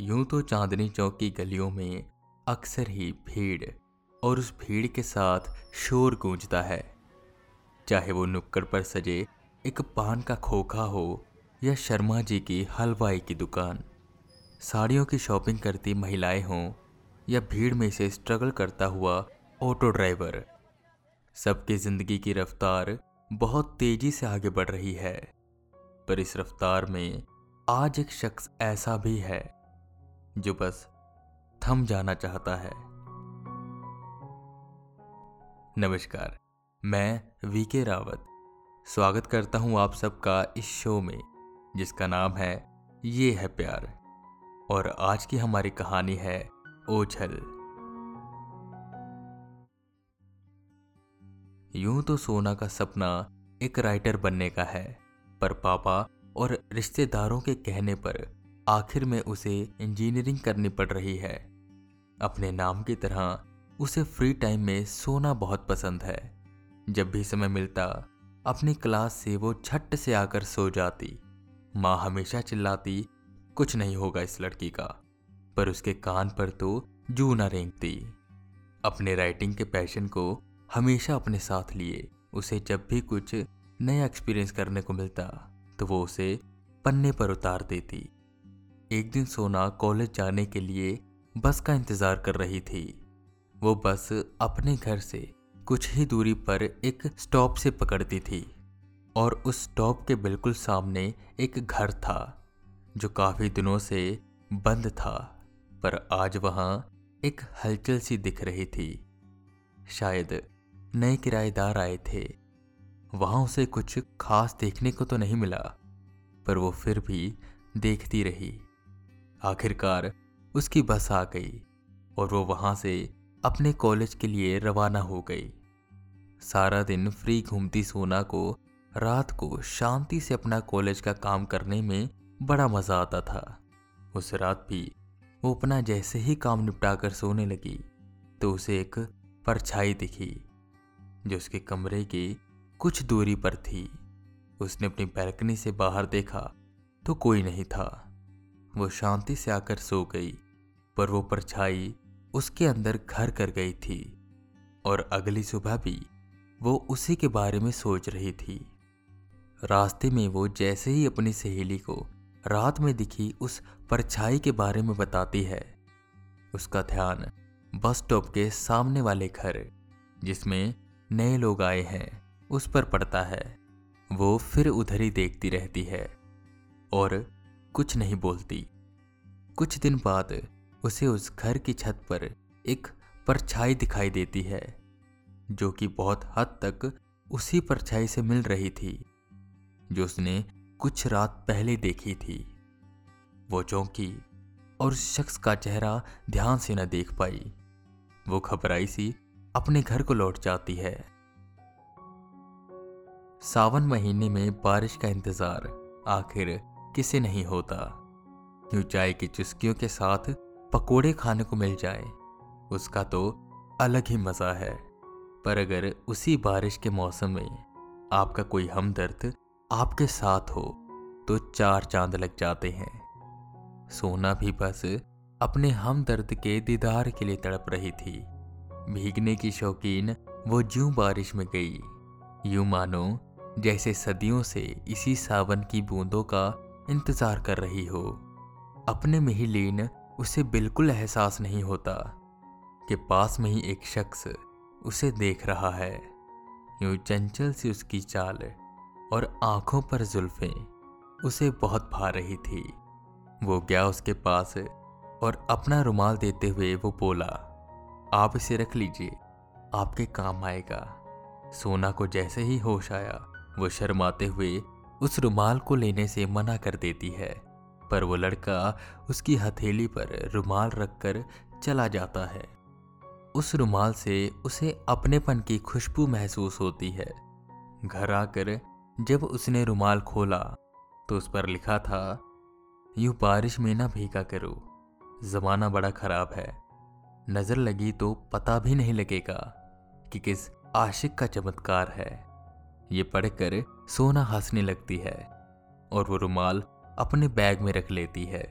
यूँ तो चांदनी चौक की गलियों में अक्सर ही भीड़ और उस भीड़ के साथ शोर गूंजता है। चाहे वो नुक्कड़ पर सजे एक पान का खोखा हो या शर्मा जी की हलवाई की दुकान। साड़ियों की शॉपिंग करती महिलाएँ हों या भीड़ में से स्ट्रगल करता हुआ ऑटो ड्राइवर सबकी ज़िंदगी की रफ्तार बहुत तेज़ी से आगे बढ़ रही है। पर इस रफ्तार में आज एक शख्स ऐसा भी है जो बस थम जाना चाहता है। नमस्कार, मैं वीके रावत। स्वागत करता हूँ आप सबका इस शो में, जिसका नाम है ये है प्यार, और आज की हमारी कहानी है ओझल। यूँ तो सोना का सपना एक राइटर बनने का है, पर पापा और रिश्तेदारों के कहने पर आखिर में उसे इंजीनियरिंग करनी पड़ रही है। अपने नाम की तरह, उसे फ्री टाइम में सोना बहुत पसंद है। जब भी समय मिलता, अपनी क्लास से वो झट से आकर सो जाती। माँ हमेशा चिल्लाती, कुछ नहीं होगा इस लड़की का। पर उसके कान पर तो जू ना रेंगती। अपने राइटिंग के पैशन को हमेशा अपने साथ लिए। उसे जब भी कुछ नया एक्सपीरियंस करने को मिलता तो वो उसे पन्ने पर उतार देती। एक दिन सोना कॉलेज जाने के लिए बस का इंतज़ार कर रही थी। वो बस अपने घर से कुछ ही दूरी पर एक स्टॉप से पकड़ती थी और उस स्टॉप के बिल्कुल सामने एक घर था, जो काफ़ी दिनों से बंद था, पर आज वहाँ एक हलचल सी दिख रही थी। शायद नए किराएदार आए थे। वहाँ उसे कुछ खास देखने को तो नहीं मिला, पर वो फिर भी देखती रही। आखिरकार उसकी बस आ गई और वो वहाँ से अपने कॉलेज के लिए रवाना हो गई। सारा दिन फ्री घूमती सोना को, रात को शांति से अपना कॉलेज का काम करने में बड़ा मज़ा आता था। उस रात भी वो अपना जैसे ही काम निपटाकर सोने लगी तो उसे एक परछाई दिखी, जो उसके कमरे के कुछ दूरी पर थी। उसने अपनी बैल्कनी से बाहर देखा तो कोई नहीं था। वो शांति से आकर सो गई, पर वो परछाई उसके अंदर घर कर गई थी और अगली सुबह भी वो उसी के बारे में सोच रही थी। रास्ते में वो जैसे ही अपनी सहेली को रात में दिखी उस परछाई के बारे में बताती है। उसका ध्यान बस स्टॉप के सामने वाले घर, जिसमें नए लोग आए हैं, उस पर पड़ता है। वो फिर उधर ही देखती रहती है और कुछ नहीं बोलती। कुछ दिन बाद उसे उस घर की छत पर एक परछाई दिखाई देती है, जो कि बहुत हद तक उसी परछाई से मिल रही थी, जो उसने कुछ रात पहले देखी थी। वो चौंकी और उस शख्स का चेहरा ध्यान से न देख पाई। वो घबराई सी अपने घर को लौट जाती है। सावन महीने में बारिश का इंतज़ार आखिर किसे नहीं होता यूँ चाय की चुस्कियों के साथ पकोड़े खाने को मिल जाए, उसका तो अलग ही मज़ा है। पर अगर उसी बारिश के मौसम में आपका कोई हमदर्द आपके साथ हो तो चार चाँद लग जाते हैं। सोना भी बस अपने हमदर्द के दीदार के लिए तड़प रही थी। भीगने की शौकीन वो ज्यों बारिश में गई, यूँ मानो जैसे सदियों से इसी सावन की बूंदों का इंतज़ार कर रही हो। अपने में ही लीन उसे बिल्कुल एहसास नहीं होता कि पास में ही एक शख्स उसे देख रहा है। यूँ चंचल सी उसकी चाल और आँखों पर जुल्फें उसे बहुत भा रही थी। वो गया उसके पास और अपना रुमाल देते हुए वो बोला, आप इसे रख लीजिए, आपके काम आएगा। सोना को जैसे ही होश आया, वो शर्माते हुए उस रुमाल को लेने से मना कर देती है, पर वो लड़का उसकी हथेली पर रुमाल रखकर चला जाता है। उस रुमाल से उसे अपनेपन की खुशबू महसूस होती है। घर आकर जब उसने रुमाल खोला तो उस पर लिखा था, यूँ बारिश में ना भीगा करो, जमाना बड़ा खराब है। नज़र लगी तो पता भी नहीं लगेगा कि किस आशिक का चमत्कार है। ये पढ़कर सोना हंसने लगती है और वो रुमाल अपने बैग में रख लेती है।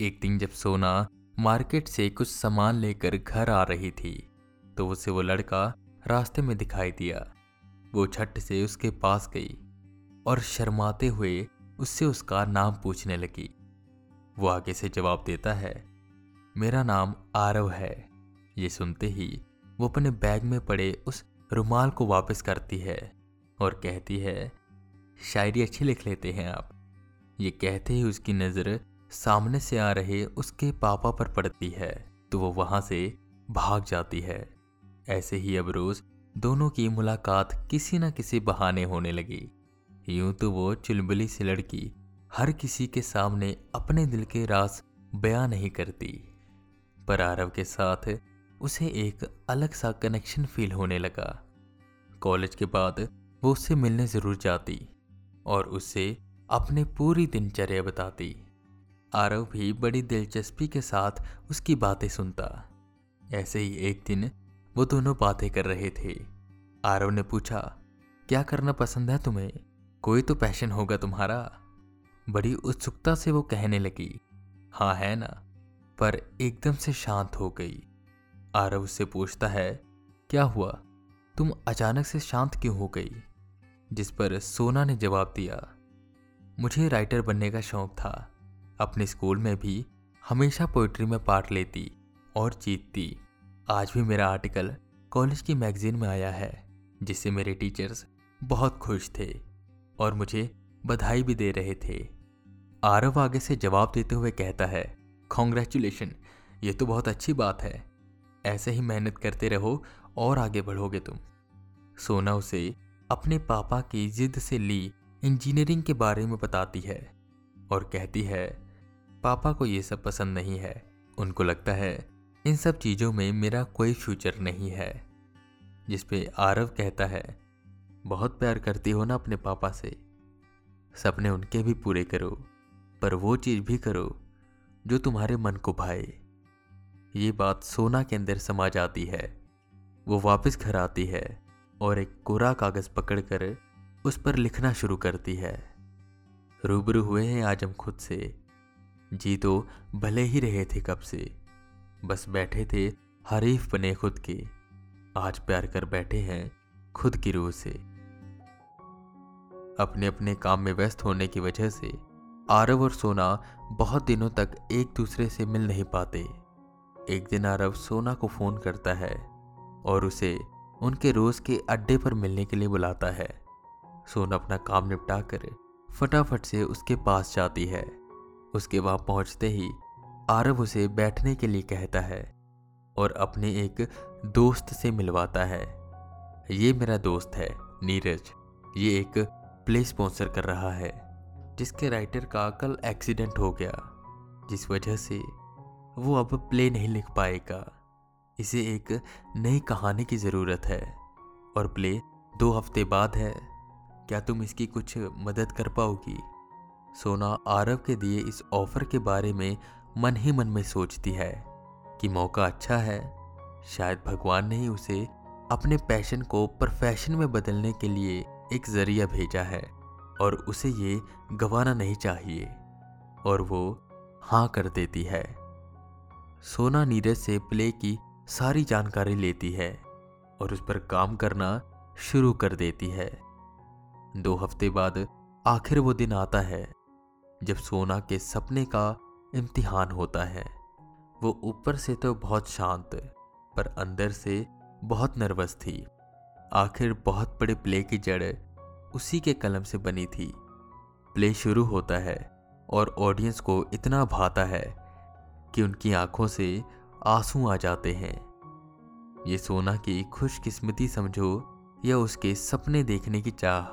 एक दिन जब सोना मार्केट से कुछ सामान लेकर घर आ रही थी तो उसे वो लड़का रास्ते में दिखाई दिया। वो छठ से उसके पास गई और शर्माते हुए उससे उसका नाम पूछने लगी। वो आगे से जवाब देता है, मेरा नाम आरव है। ये सुनते ही वो अपने बैग में पड़े उस रुमाल को वापस करती है और कहती है, शायरी अच्छी लिख लेते हैं आप। ये कहते ही उसकी नज़र सामने से आ रहे उसके पापा पर पड़ती है तो वो वहाँ से भाग जाती है। ऐसे ही अब रोज दोनों की मुलाकात किसी न किसी बहाने होने लगी। यूँ तो वो चुलबुली सी लड़की हर किसी के सामने अपने दिल के राज बयां नहीं करती। पर आरव के साथ उसे एक अलग सा कनेक्शन फील होने लगा। कॉलेज के बाद वो उससे मिलने ज़रूर जाती और उससे अपने पूरी दिनचर्या बताती। आरव भी बड़ी दिलचस्पी के साथ उसकी बातें सुनता। ऐसे ही एक दिन वो दोनों बातें कर रहे थे। आरव ने पूछा, क्या करना पसंद है तुम्हें? कोई तो पैशन होगा तुम्हारा। बड़ी उत्सुकता से वो कहने लगी हाँ है ना। पर एकदम से शांत हो गई। आरव उससे पूछता है, क्या हुआ? तुम अचानक से शांत क्यों हो गई? जिस पर सोना ने जवाब दिया, मुझे राइटर बनने का शौक था। अपने स्कूल में भी हमेशा पोइट्री में पार्ट लेती और जीतती। आज भी मेरा आर्टिकल कॉलेज की मैगजीन में आया है, जिससे मेरे टीचर्स बहुत खुश थे और मुझे बधाई भी दे रहे थे। आरव आगे से जवाब देते हुए कहता है कॉन्ग्रेचुलेशन ये तो बहुत अच्छी बात है। ऐसे ही मेहनत करते रहो और आगे बढ़ोगे तुम। सोना उसे अपने पापा की जिद से ली इंजीनियरिंग के बारे में बताती है और कहती है, पापा को ये सब पसंद नहीं है। उनको लगता है, इन सब चीज़ों में मेरा कोई फ्यूचर नहीं है। जिस पे आरव कहता है, बहुत प्यार करती हो ना अपने पापा से। सपने उनके भी पूरे करो, पर वो चीज़ भी करो जो तुम्हारे मन को भाए। ये बात सोना के अंदर समा जाती है। वो वापस घर आती है और एक कोरा कागज़ पकड़कर उस पर लिखना शुरू करती है। रूबरू हुए हैं आज हम खुद से। जी तो भले ही रहे थे कब से। बस बैठे थे हरीफ बने खुद के। आज प्यार कर बैठे हैं खुद की रूह से। अपने अपने काम में व्यस्त होने की वजह से आरव और सोना बहुत दिनों तक एक दूसरे से मिल नहीं पाते। एक दिन आरव सोना को फ़ोन करता है और उसे उनके रोज के अड्डे पर मिलने के लिए बुलाता है। सोना अपना काम निपटा कर फटाफट से उसके पास जाती है। उसके वहाँ पहुँचते ही आरव उसे बैठने के लिए कहता है और अपने एक दोस्त से मिलवाता है। ये मेरा दोस्त है, नीरज। ये एक प्ले स्पॉन्सर कर रहा है, जिसके राइटर का कल एक्सीडेंट हो गया, जिस वजह से वो अब प्ले नहीं लिख पाएगा। इसे एक नई कहानी की ज़रूरत है। और प्ले दो हफ़्ते बाद है। क्या तुम इसकी कुछ मदद कर पाओगी? सोना आरव के दिए इस ऑफ़र के बारे में मन ही मन में सोचती है कि मौका अच्छा है। शायद भगवान ने ही उसे अपने पैशन को प्रोफेशन में बदलने के लिए एक ज़रिया भेजा है और उसे ये गंवाना नहीं चाहिए। और वो हाँ कर देती है। सोना नीरज से प्ले की सारी जानकारी लेती है और उस पर काम करना शुरू कर देती है। दो हफ़्ते बाद आखिर वो दिन आता है, जब सोना के सपने का इम्तिहान होता है। वो ऊपर से तो बहुत शांत, पर अंदर से बहुत नर्वस थी। आखिर बहुत बड़े प्ले की जड़ उसी के कलम से बनी थी। प्ले शुरू होता है और ऑडियंस को इतना भाता है कि उनकी आँखों से आँसू आ जाते हैं। ये सोना की खुशकिस्मती समझो या उसके सपने देखने की चाह।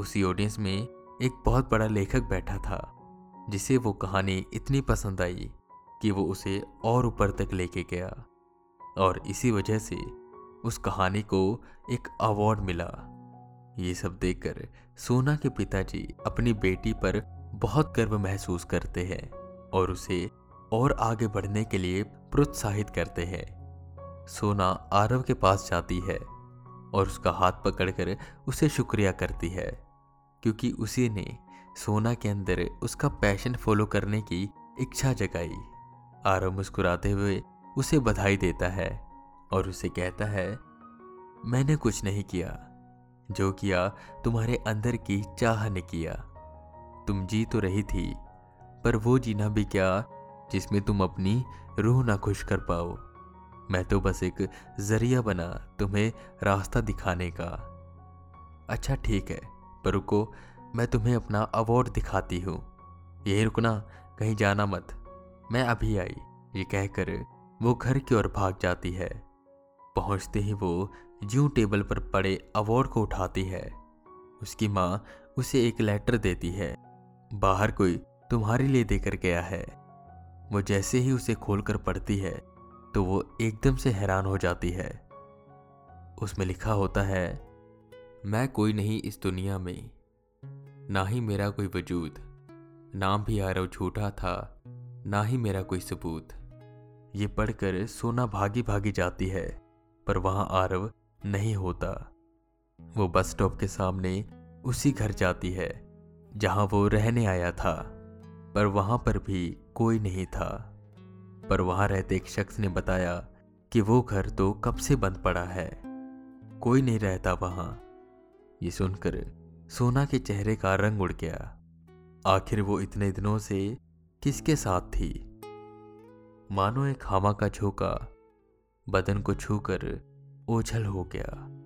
उसी ऑडियंस में एक बहुत बड़ा लेखक बैठा था, जिसे वो कहानी इतनी पसंद आई कि वो उसे और ऊपर तक लेके गया। और इसी वजह से उस कहानी को एक अवार्ड मिला। ये सब देखकर सोना के पिताजी अपनी बेटी पर बहुत गर्व महसूस करते हैं और उसे और आगे बढ़ने के लिए प्रोत्साहित करते हैं। सोना आरव के पास जाती है और उसका हाथ पकड़कर उसे शुक्रिया करती है, क्योंकि उसी ने सोना के अंदर उसका पैशन फॉलो करने की इच्छा जगाई। आरव मुस्कुराते हुए उसे बधाई देता है और उसे कहता है, मैंने कुछ नहीं किया। जो किया, तुम्हारे अंदर की चाह ने किया। तुम जी तो रही थी, पर वो जीना भी क्या जिसमें तुम अपनी रूह ना खुश कर पाओ। मैं तो बस एक ज़रिया बना तुम्हें रास्ता दिखाने का। अच्छा ठीक है, पर रुको, मैं तुम्हें अपना अवार्ड दिखाती हूँ। यही रुकना, कहीं जाना मत। मैं अभी आई, ये कहकर वो घर की ओर भाग जाती है। पहुँचते ही वो ज्यू टेबल पर पड़े अवार्ड को उठाती है। उसकी माँ उसे एक लेटर देती है। बाहर कोई तुम्हारे लिए देकर गया है। वो जैसे ही उसे खोलकर पढ़ती है तो वो एकदम से हैरान हो जाती है। उसमें लिखा होता है, मैं कोई नहीं इस दुनिया में, ना ही मेरा कोई वजूद, नाम भी आरव झूठा था, ना ही मेरा कोई सबूत। ये पढ़कर सोना भागी भागी जाती है, पर वहाँ आरव नहीं होता। वो बस स्टॉप के सामने उसी घर जाती है, जहाँ वो रहने आया था, पर वहाँ पर भी कोई नहीं था। पर वहाँ रहते एक शख्स ने बताया कि वो घर तो कब से बंद पड़ा है। कोई नहीं रहता वहाँ। ये सुनकर सोना के चेहरे का रंग उड़ गया। आखिर वो इतने दिनों से किसके साथ थी? मानो एक हामा का झोंका बदन को छूकर ओझल हो गया।